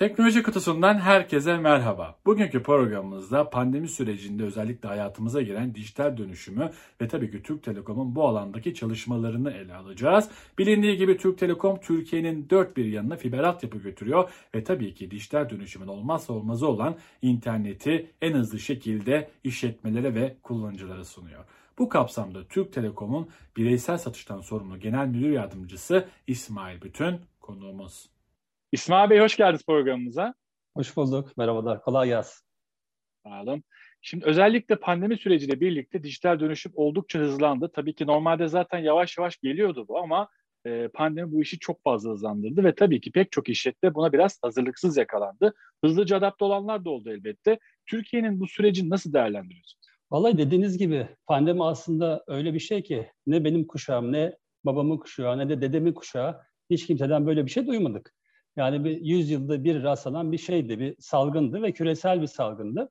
Teknoloji kutusundan herkese merhaba. Bugünkü programımızda pandemi sürecinde özellikle hayatımıza giren dijital dönüşümü ve tabii ki Türk Telekom'un bu alandaki çalışmalarını ele alacağız. Bilindiği gibi Türk Telekom Türkiye'nin dört bir yanına fiber altyapı götürüyor ve tabii ki dijital dönüşümün olmazsa olmazı olan interneti en hızlı şekilde işletmelere ve kullanıcılara sunuyor. Bu kapsamda Türk Telekom'un bireysel satıştan sorumlu Genel Müdür Yardımcısı İsmail Bütün konuğumuz. İsmail Bey hoş geldiniz programımıza. Hoş bulduk. Merhabalar. Kolay gelsin. Sağ olun. Şimdi özellikle pandemi süreciyle birlikte dijital dönüşüm oldukça hızlandı. Tabii ki normalde zaten yavaş yavaş geliyordu bu ama e, pandemi bu işi çok fazla hızlandırdı ve tabii ki pek çok işletme buna biraz hazırlıksız yakalandı. Hızlıca adapte olanlar da oldu elbette. Türkiye'nin bu süreci nasıl değerlendiriyorsunuz? Vallahi dediğiniz gibi pandemi aslında öyle bir şey ki ne benim kuşağım ne babamın kuşağı ne de dedemin kuşağı hiç kimseden böyle bir şey duymadık. Yani bir 100 yılda bir rastlanan bir şeydi, bir salgındı ve küresel bir salgındı.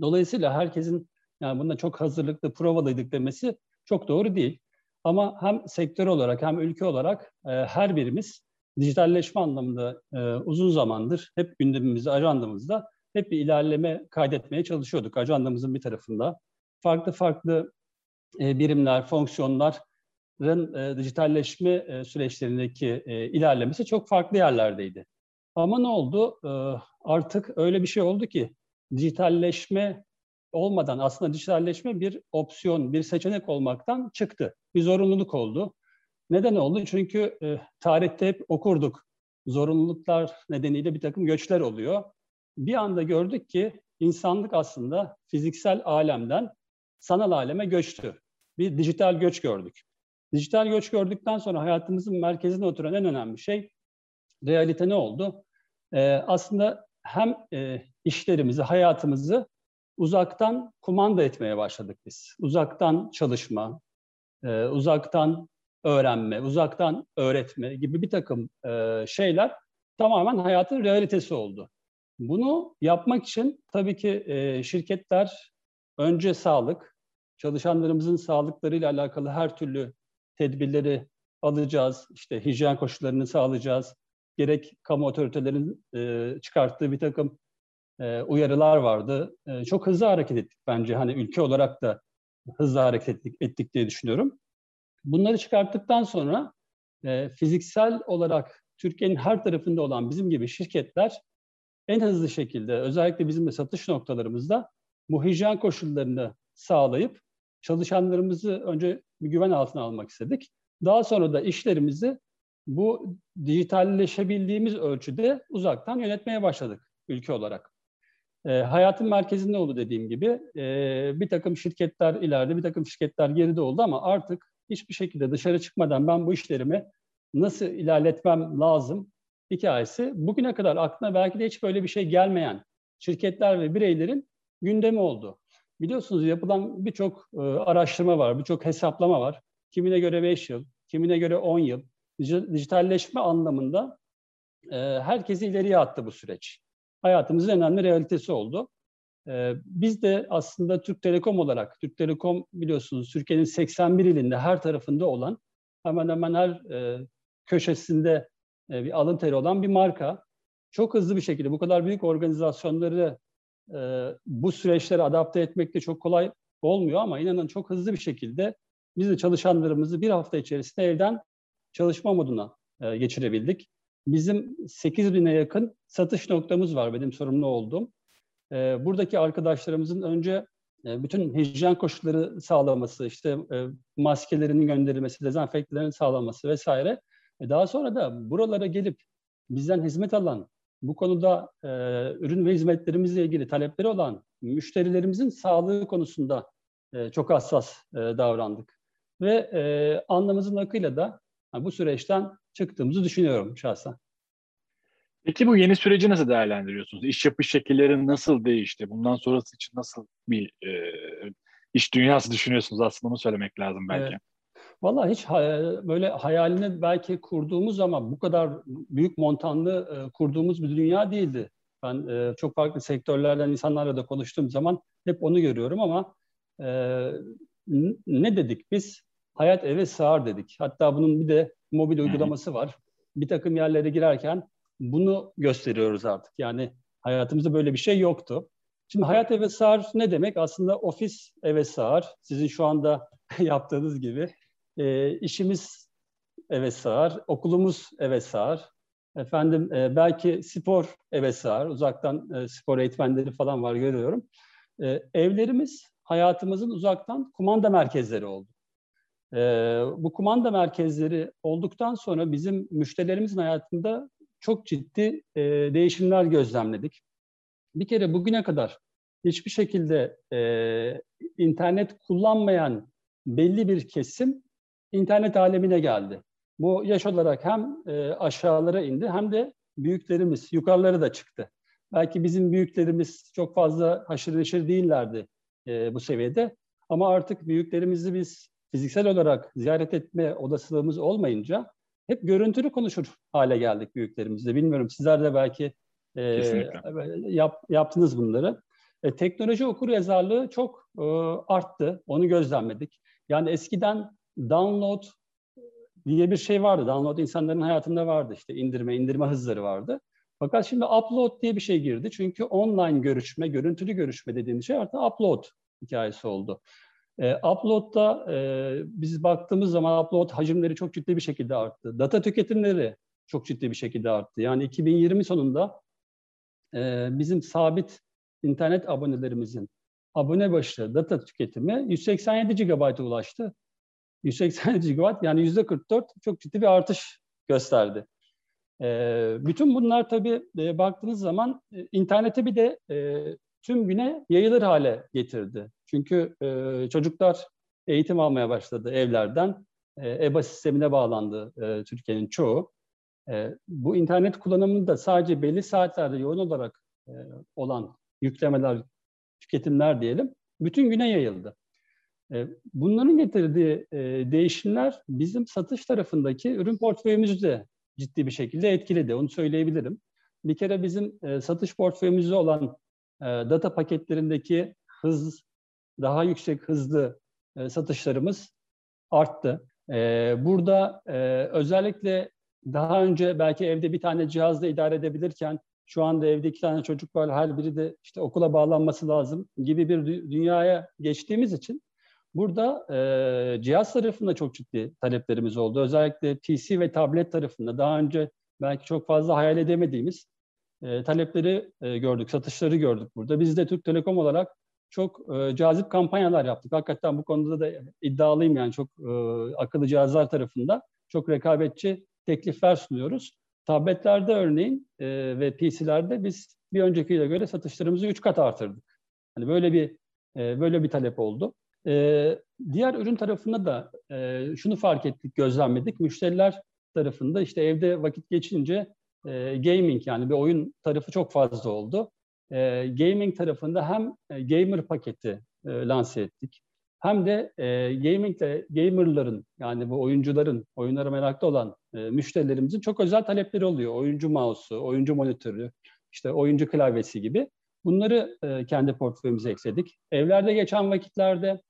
Dolayısıyla herkesin yani bunda çok hazırlıklı, provalıydık demesi çok doğru değil. Ama hem sektör olarak hem ülke olarak e, her birimiz dijitalleşme anlamında e, uzun zamandır hep gündemimizde, ajandamızda hep bir ilerleme kaydetmeye çalışıyorduk ajandamızın bir tarafında. Farklı farklı e, birimler, fonksiyonlar e, dijitalleşme e, süreçlerindeki e, ilerlemesi çok farklı yerlerdeydi. Ama ne oldu? E, artık öyle bir şey oldu ki dijitalleşme olmadan aslında dijitalleşme bir opsiyon, bir seçenek olmaktan çıktı. Bir zorunluluk oldu. Neden oldu? Çünkü e, tarihte hep okurduk. Zorunluluklar nedeniyle bir takım göçler oluyor. Bir anda gördük ki insanlık aslında fiziksel alemden sanal aleme göçtü. Bir dijital göç gördük. Dijital göç gördükten sonra hayatımızın merkezine oturan en önemli şey realite ne oldu? Ee, aslında hem e, işlerimizi, hayatımızı uzaktan kumanda etmeye başladık biz. Uzaktan çalışma, e, uzaktan öğrenme, uzaktan öğretme gibi bir takım e, şeyler tamamen hayatın realitesi oldu. Bunu yapmak için tabii ki e, şirketler önce sağlık, çalışanlarımızın sağlıklarıyla alakalı her türlü tedbirleri alacağız. İşte hijyen koşullarını sağlayacağız. Gerek kamu otoritelerinin e, çıkarttığı bir takım e, uyarılar vardı. E, çok hızlı hareket ettik bence. Hani ülke olarak da hızlı hareket ettik, ettik diye düşünüyorum. Bunları çıkarttıktan sonra e, fiziksel olarak Türkiye'nin her tarafında olan bizim gibi şirketler en hızlı şekilde özellikle bizim de satış noktalarımızda bu hijyen koşullarını sağlayıp çalışanlarımızı önce güven altına almak istedik. Daha sonra da işlerimizi bu dijitalleşebildiğimiz ölçüde uzaktan yönetmeye başladık ülke olarak. E, hayatın merkezinde oldu dediğim gibi. E, bir takım şirketler ileride, bir takım şirketler geride oldu ama artık hiçbir şekilde dışarı çıkmadan ben bu işlerimi nasıl ilerletmem lazım hikayesi bugüne kadar aklına belki de hiç böyle bir şey gelmeyen şirketler ve bireylerin gündemi oldu. Biliyorsunuz yapılan birçok e, araştırma var, birçok hesaplama var. Kimine göre 5 yıl, kimine göre 10 yıl. Dijitalleşme anlamında e, herkesi ileriye attı bu süreç. Hayatımızın önemli realitesi oldu. E, biz de aslında Türk Telekom olarak, Türk Telekom biliyorsunuz Türkiye'nin 81 ilinde her tarafında olan, hemen hemen her e, köşesinde e, bir alın teri olan bir marka. Çok hızlı bir şekilde bu kadar büyük organizasyonları e, bu süreçlere adapte etmek de çok kolay olmuyor ama inanın çok hızlı bir şekilde biz de çalışanlarımızı bir hafta içerisinde evden çalışma moduna e, geçirebildik. Bizim 8 bine yakın satış noktamız var benim sorumlu olduğum. E, buradaki arkadaşlarımızın önce e, bütün hijyen koşulları sağlaması, işte e, maskelerinin gönderilmesi, dezenfektanların sağlanması vesaire. E, daha sonra da buralara gelip bizden hizmet alan bu konuda e, ürün ve hizmetlerimizle ilgili talepleri olan müşterilerimizin sağlığı konusunda e, çok hassas e, davrandık. Ve e, anlamızın akıyla da yani bu süreçten çıktığımızı düşünüyorum şahsen. Peki bu yeni süreci nasıl değerlendiriyorsunuz? İş yapış şekilleri nasıl değişti? Bundan sonrası için nasıl bir e, iş dünyası düşünüyorsunuz? Aslında bunu söylemek lazım belki. Evet. Valla hiç böyle hayalini belki kurduğumuz ama bu kadar büyük montanlı e, kurduğumuz bir dünya değildi. Ben e, çok farklı sektörlerden insanlarla da konuştuğum zaman hep onu görüyorum ama e, ne dedik biz? Hayat eve sığar dedik. Hatta bunun bir de mobil uygulaması var. Bir takım yerlere girerken bunu gösteriyoruz artık. Yani hayatımızda böyle bir şey yoktu. Şimdi hayat eve sığar ne demek? Aslında ofis eve sığar. Sizin şu anda yaptığınız gibi. E, işimiz eve sığar, okulumuz eve sığar. Efendim e, belki spor eve sığar. Uzaktan e, spor eğitmenleri falan var görüyorum. E, evlerimiz hayatımızın uzaktan kumanda merkezleri oldu. E, bu kumanda merkezleri olduktan sonra bizim müşterilerimizin hayatında çok ciddi e, değişimler gözlemledik. Bir kere bugüne kadar hiçbir şekilde e, internet kullanmayan belli bir kesim internet alemine geldi. Bu yaş olarak hem e, aşağılara indi hem de büyüklerimiz yukarılara da çıktı. Belki bizim büyüklerimiz çok fazla haşır neşir değillerdi e, bu seviyede. Ama artık büyüklerimizi biz fiziksel olarak ziyaret etme olasılığımız olmayınca hep görüntülü konuşur hale geldik büyüklerimizle. Bilmiyorum sizler de belki e, yap, yaptınız bunları. E, teknoloji okur yazarlığı çok e, arttı. Onu gözlemledik. Yani eskiden download diye bir şey vardı. Download insanların hayatında vardı. İşte indirme, indirme hızları vardı. Fakat şimdi upload diye bir şey girdi. Çünkü online görüşme, görüntülü görüşme dediğimiz şey artık upload hikayesi oldu. E, upload'da e, biz baktığımız zaman upload hacimleri çok ciddi bir şekilde arttı. Data tüketimleri çok ciddi bir şekilde arttı. Yani 2020 sonunda e, bizim sabit internet abonelerimizin abone başı data tüketimi 187 GB'a ulaştı. 180 GB yani yüzde 44 çok ciddi bir artış gösterdi. E, bütün bunlar tabii e, baktığınız zaman e, internete bir de e, tüm güne yayılır hale getirdi. Çünkü e, çocuklar eğitim almaya başladı evlerden. E, EBA sistemine bağlandı e, Türkiye'nin çoğu. E, bu internet kullanımında sadece belli saatlerde yoğun olarak e, olan yüklemeler, tüketimler diyelim, bütün güne yayıldı. E, bunların getirdiği e, değişimler bizim satış tarafındaki ürün portföyümüzü de ciddi bir şekilde etkiledi. Onu söyleyebilirim. Bir kere bizim e, satış portföyümüzde olan data paketlerindeki hız, daha yüksek hızlı satışlarımız arttı. Burada özellikle daha önce belki evde bir tane cihazla idare edebilirken şu anda evde iki tane çocuk var, her biri de işte okula bağlanması lazım gibi bir dünyaya geçtiğimiz için Burada e, cihaz tarafında çok ciddi taleplerimiz oldu. Özellikle PC ve tablet tarafında daha önce belki çok fazla hayal edemediğimiz e, talepleri e, gördük, satışları gördük burada. Biz de Türk Telekom olarak çok e, cazip kampanyalar yaptık. Hakikaten bu konuda da iddialıyım yani çok e, akıllı cihazlar tarafında çok rekabetçi teklifler sunuyoruz. Tabletlerde örneğin e, ve PC'lerde biz bir öncekiyle göre satışlarımızı üç kat artırdık. Hani böyle bir e, böyle bir talep oldu. E, diğer ürün tarafında da e, şunu fark ettik, gözlemledik. Müşteriler tarafında işte evde vakit geçince e, gaming yani bir oyun tarafı çok fazla oldu. E, gaming tarafında hem e, gamer paketi e, lanse ettik. Hem de e, gamingle gamerların yani bu oyuncuların, oyunlara meraklı olan e, müşterilerimizin çok özel talepleri oluyor. Oyuncu mouse'u, oyuncu monitörü, işte oyuncu klavyesi gibi. Bunları e, kendi portföyümüze ekledik. Evlerde geçen vakitlerde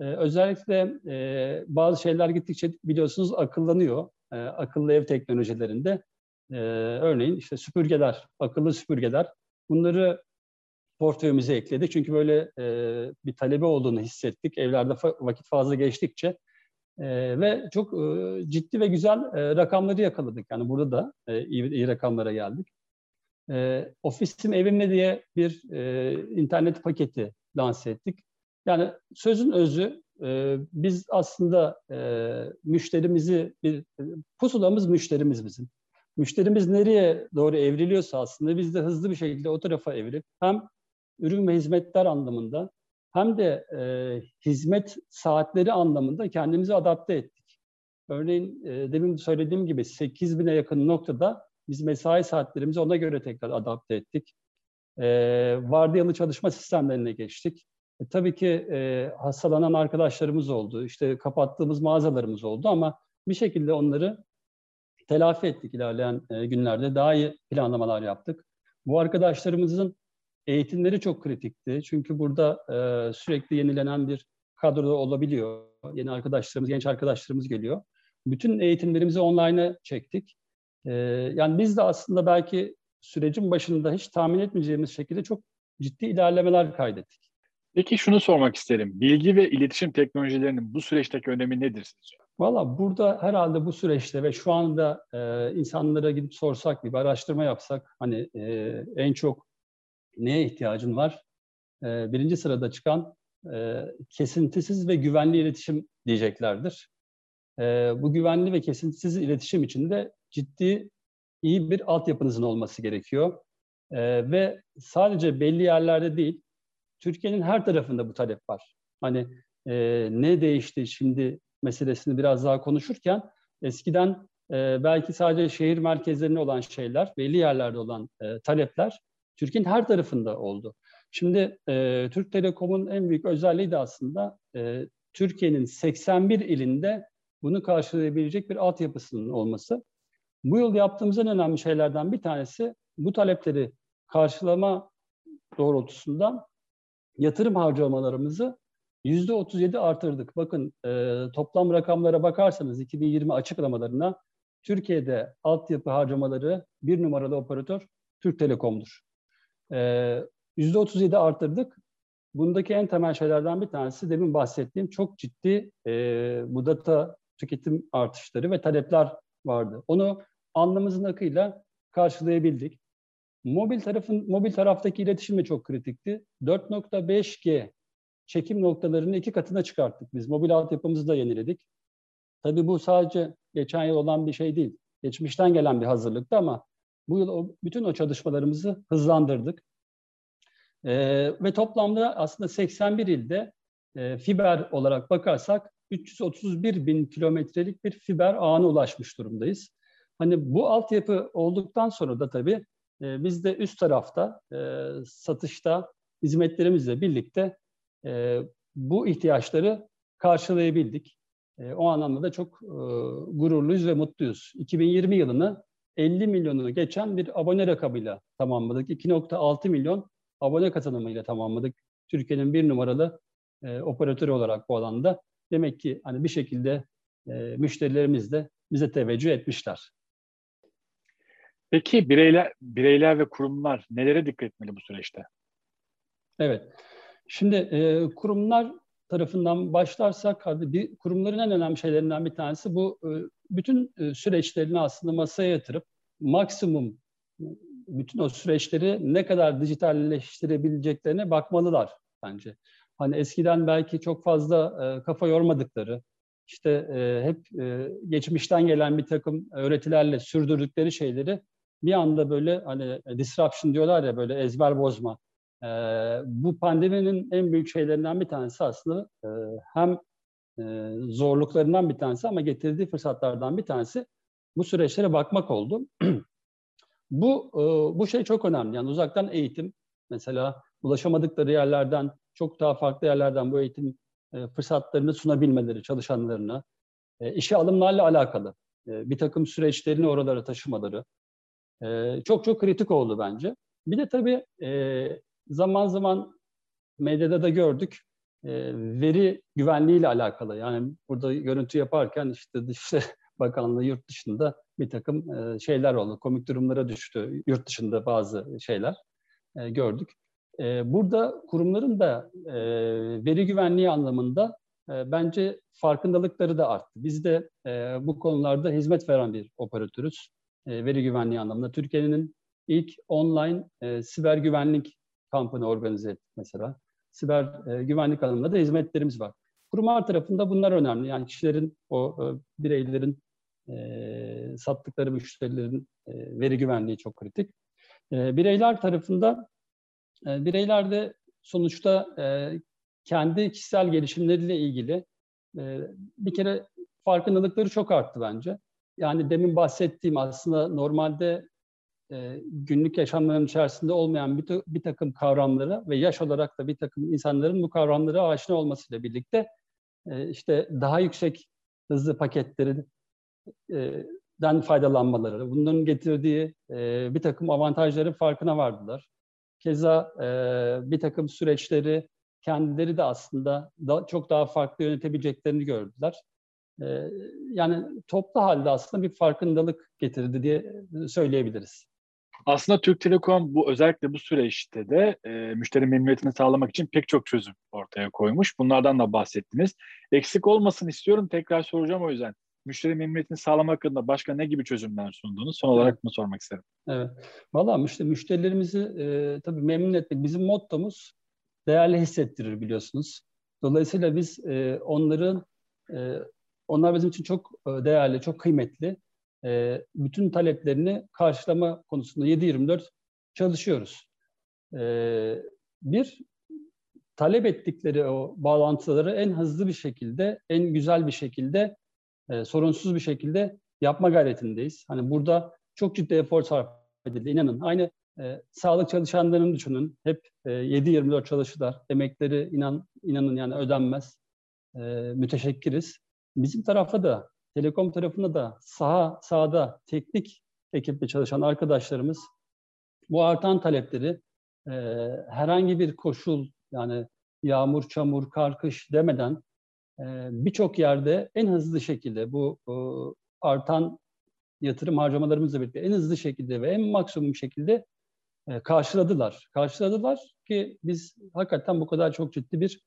ee, özellikle e, bazı şeyler gittikçe biliyorsunuz akıllanıyor. E, akıllı ev teknolojilerinde. E, örneğin işte süpürgeler, akıllı süpürgeler. Bunları portföyümüze ekledik. Çünkü böyle e, bir talebi olduğunu hissettik. Evlerde fa- vakit fazla geçtikçe. E, ve çok e, ciddi ve güzel e, rakamları yakaladık. Yani burada da e, iyi, iyi rakamlara geldik. E, Ofisim Evimle diye bir e, internet paketi lanse ettik. Yani sözün özü e, biz aslında e, müşterimizi, bir, pusulamız müşterimiz bizim. Müşterimiz nereye doğru evriliyorsa aslında biz de hızlı bir şekilde o tarafa evirip hem ürün ve hizmetler anlamında hem de e, hizmet saatleri anlamında kendimizi adapte ettik. Örneğin e, demin söylediğim gibi 8 bine yakın noktada biz mesai saatlerimizi ona göre tekrar adapte ettik. E, vardiyalı çalışma sistemlerine geçtik. E, tabii ki e, hastalanan arkadaşlarımız oldu, işte kapattığımız mağazalarımız oldu ama bir şekilde onları telafi ettik ilerleyen e, günlerde. Daha iyi planlamalar yaptık. Bu arkadaşlarımızın eğitimleri çok kritikti. Çünkü burada e, sürekli yenilenen bir kadroda olabiliyor. Yeni arkadaşlarımız, genç arkadaşlarımız geliyor. Bütün eğitimlerimizi online'a çektik. E, yani biz de aslında belki sürecin başında hiç tahmin etmeyeceğimiz şekilde çok ciddi ilerlemeler kaydettik. Peki şunu sormak isterim. Bilgi ve iletişim teknolojilerinin bu süreçteki önemi nedir sizce? Valla burada herhalde bu süreçte ve şu anda e, insanlara gidip sorsak bir araştırma yapsak hani e, en çok neye ihtiyacın var? E, birinci sırada çıkan e, kesintisiz ve güvenli iletişim diyeceklerdir. E, bu güvenli ve kesintisiz iletişim için de ciddi iyi bir altyapınızın olması gerekiyor. E, ve sadece belli yerlerde değil, Türkiye'nin her tarafında bu talep var. Hani e, ne değişti şimdi meselesini biraz daha konuşurken eskiden e, belki sadece şehir merkezlerinde olan şeyler, belli yerlerde olan e, talepler Türkiye'nin her tarafında oldu. Şimdi e, Türk Telekom'un en büyük özelliği de aslında e, Türkiye'nin 81 ilinde bunu karşılayabilecek bir altyapısının olması. Bu yıl yaptığımız en önemli şeylerden bir tanesi bu talepleri karşılama doğrultusunda yatırım harcamalarımızı yüzde 37 artırdık. Bakın e, toplam rakamlara bakarsanız 2020 açıklamalarına Türkiye'de altyapı harcamaları bir numaralı operatör Türk Telekom'dur. E, yüzde 37 artırdık. Bundaki en temel şeylerden bir tanesi demin bahsettiğim çok ciddi e, bu data tüketim artışları ve talepler vardı. Onu anlamızın akıyla karşılayabildik. Mobil tarafın mobil taraftaki iletişim de çok kritikti. 4.5G çekim noktalarını iki katına çıkarttık biz. Mobil altyapımızı da yeniledik. Tabii bu sadece geçen yıl olan bir şey değil. Geçmişten gelen bir hazırlıktı ama bu yıl o, bütün o çalışmalarımızı hızlandırdık. Ee, ve toplamda aslında 81 ilde e, fiber olarak bakarsak 331 bin kilometrelik bir fiber ağına ulaşmış durumdayız. Hani bu altyapı olduktan sonra da tabii e, biz de üst tarafta e, satışta hizmetlerimizle birlikte e, bu ihtiyaçları karşılayabildik. E, o anlamda da çok e, gururluyuz ve mutluyuz. 2020 yılını 50 milyonu geçen bir abone rakamıyla tamamladık. 2.6 milyon abone kazanımıyla tamamladık. Türkiye'nin bir numaralı e, operatörü olarak bu alanda. Demek ki hani bir şekilde e, müşterilerimiz de bize teveccüh etmişler. Peki bireyler, bireyler ve kurumlar nelere dikkat etmeli bu süreçte? Evet. Şimdi e, kurumlar tarafından başlarsak bir kurumların en önemli şeylerinden bir tanesi bu e, bütün e, süreçlerini aslında masaya yatırıp maksimum bütün o süreçleri ne kadar dijitalleştirebileceklerine bakmalılar bence. Hani eskiden belki çok fazla e, kafa yormadıkları, işte e, hep e, geçmişten gelen bir takım öğretilerle sürdürdükleri şeyleri bir anda böyle hani disruption diyorlar ya böyle ezber bozma. E, bu pandeminin en büyük şeylerinden bir tanesi aslında e, hem e, zorluklarından bir tanesi ama getirdiği fırsatlardan bir tanesi bu süreçlere bakmak oldu. bu e, bu şey çok önemli. Yani uzaktan eğitim mesela ulaşamadıkları yerlerden çok daha farklı yerlerden bu eğitim e, fırsatlarını sunabilmeleri çalışanlarına, e, işe alımlarla alakalı e, bir takım süreçlerini oralara taşımaları e, çok çok kritik oldu bence. Bir de tabii e, zaman zaman medyada da gördük e, veri güvenliği alakalı. Yani burada görüntü yaparken işte Dışişleri Bakanlığı yurt dışında bir takım e, şeyler oldu. Komik durumlara düştü yurt dışında bazı şeyler e, gördük. E, burada kurumların da e, veri güvenliği anlamında e, bence farkındalıkları da arttı. Biz de e, bu konularda hizmet veren bir operatörüz. E, veri güvenliği anlamında. Türkiye'nin ilk online e, siber güvenlik kampını organize ettik mesela. Siber e, güvenlik alanında da hizmetlerimiz var. Kurumlar tarafında bunlar önemli. Yani kişilerin, o e, bireylerin, e, sattıkları müşterilerin e, veri güvenliği çok kritik. E, bireyler tarafında, e, bireyler de sonuçta e, kendi kişisel gelişimleriyle ilgili e, bir kere farkındalıkları çok arttı bence. Yani demin bahsettiğim aslında normalde e, günlük yaşamların içerisinde olmayan bir, bir takım kavramları ve yaş olarak da bir takım insanların bu kavramlara aşina olmasıyla birlikte e, işte daha yüksek hızlı paketlerin e, den faydalanmaları, bunların getirdiği e, bir takım avantajların farkına vardılar. Keza e, bir takım süreçleri kendileri de aslında da, çok daha farklı yönetebileceklerini gördüler. Yani toplu halde aslında bir farkındalık getirdi diye söyleyebiliriz. Aslında Türk Telekom bu özellikle bu süreçte de e, müşteri memnuniyetini sağlamak için pek çok çözüm ortaya koymuş. Bunlardan da bahsettiniz. Eksik olmasın istiyorum. Tekrar soracağım o yüzden. Müşteri memnuniyetini sağlamak adına başka ne gibi çözümler sunduğunu son olarak mı sormak isterim. Evet. Valla işte müşterilerimizi e, tabii memnun etmek bizim mottomuz değerli hissettirir biliyorsunuz. Dolayısıyla biz e, onların e, onlar bizim için çok e, değerli, çok kıymetli e, bütün taleplerini karşılama konusunda 7-24 çalışıyoruz. E, bir, talep ettikleri o bağlantıları en hızlı bir şekilde, en güzel bir şekilde, sorunsuz bir şekilde yapma gayretindeyiz. Hani burada çok ciddi efor sarf edildi. İnanın aynı e, sağlık çalışanlarını düşünün. Hep e, 7-24 çalışırlar. Emekleri inan inanın yani ödenmez. E, müteşekkiriz. Bizim tarafta da Telekom tarafında da saha sahada teknik ekiple çalışan arkadaşlarımız bu artan talepleri e, herhangi bir koşul yani yağmur, çamur, kar, kış demeden e, birçok yerde en hızlı şekilde bu e, artan yatırım harcamalarımızla birlikte en hızlı şekilde ve en maksimum şekilde e, karşıladılar. Karşıladılar ki biz hakikaten bu kadar çok ciddi bir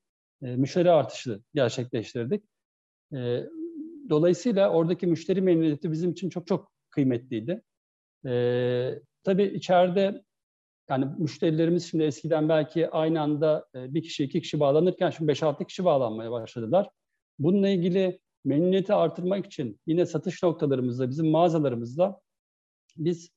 e, müşteri artışı gerçekleştirdik. E, Dolayısıyla oradaki müşteri memnuniyeti bizim için çok çok kıymetliydi. Ee, tabii içeride yani müşterilerimiz şimdi eskiden belki aynı anda e, bir kişi, iki kişi bağlanırken şimdi 5-6 kişi bağlanmaya başladılar. Bununla ilgili memnuniyeti artırmak için yine satış noktalarımızda, bizim mağazalarımızda biz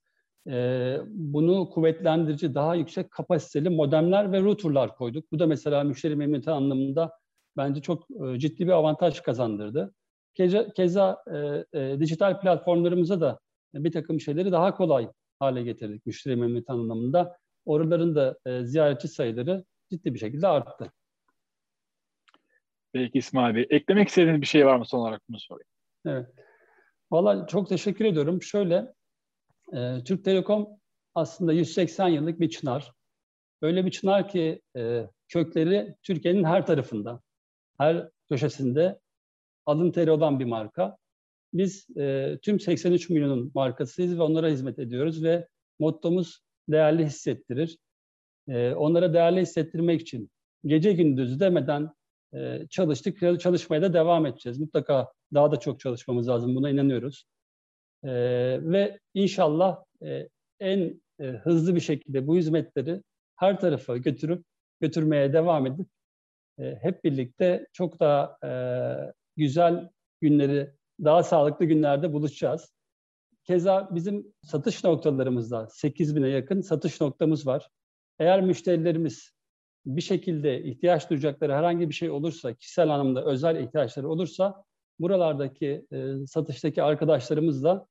e, bunu kuvvetlendirici, daha yüksek kapasiteli modemler ve routerlar koyduk. Bu da mesela müşteri memnuniyeti anlamında bence çok e, ciddi bir avantaj kazandırdı. Keza, keza e, e, dijital platformlarımıza da bir takım şeyleri daha kolay hale getirdik müşteri memnuniyeti anlamında. Oraların da e, ziyaretçi sayıları ciddi bir şekilde arttı. Peki İsmail Bey. Eklemek istediğiniz bir şey var mı son olarak bunu sorayım. Evet. Valla çok teşekkür ediyorum. Şöyle, e, Türk Telekom aslında 180 yıllık bir çınar. Öyle bir çınar ki e, kökleri Türkiye'nin her tarafında, her köşesinde alın teri olan bir marka. Biz e, tüm 83 milyonun markasıyız ve onlara hizmet ediyoruz ve mottomuz değerli hissettirir. E, onlara değerli hissettirmek için gece gündüz demeden e, çalıştık, çalışmaya da devam edeceğiz. Mutlaka daha da çok çalışmamız lazım, buna inanıyoruz. E, ve inşallah e, en e, hızlı bir şekilde bu hizmetleri her tarafa götürüp götürmeye devam edip e, hep birlikte çok daha e, güzel günleri, daha sağlıklı günlerde buluşacağız. Keza bizim satış noktalarımızda 8 bine yakın satış noktamız var. Eğer müşterilerimiz bir şekilde ihtiyaç duyacakları herhangi bir şey olursa, kişisel anlamda özel ihtiyaçları olursa buralardaki e, satıştaki arkadaşlarımızla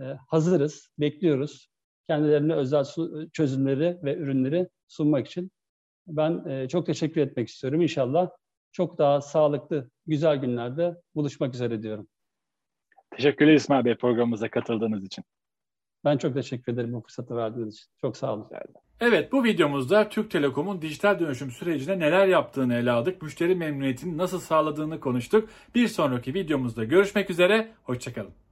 e, hazırız, bekliyoruz. Kendilerine özel çözümleri ve ürünleri sunmak için. Ben e, çok teşekkür etmek istiyorum. İnşallah çok daha sağlıklı, güzel günlerde buluşmak üzere diyorum. Teşekkürler İsmail Bey programımıza katıldığınız için. Ben çok teşekkür ederim bu fırsatı verdiğiniz için. Çok sağ olun. Evet bu videomuzda Türk Telekom'un dijital dönüşüm sürecinde neler yaptığını ele aldık. Müşteri memnuniyetini nasıl sağladığını konuştuk. Bir sonraki videomuzda görüşmek üzere. Hoşçakalın.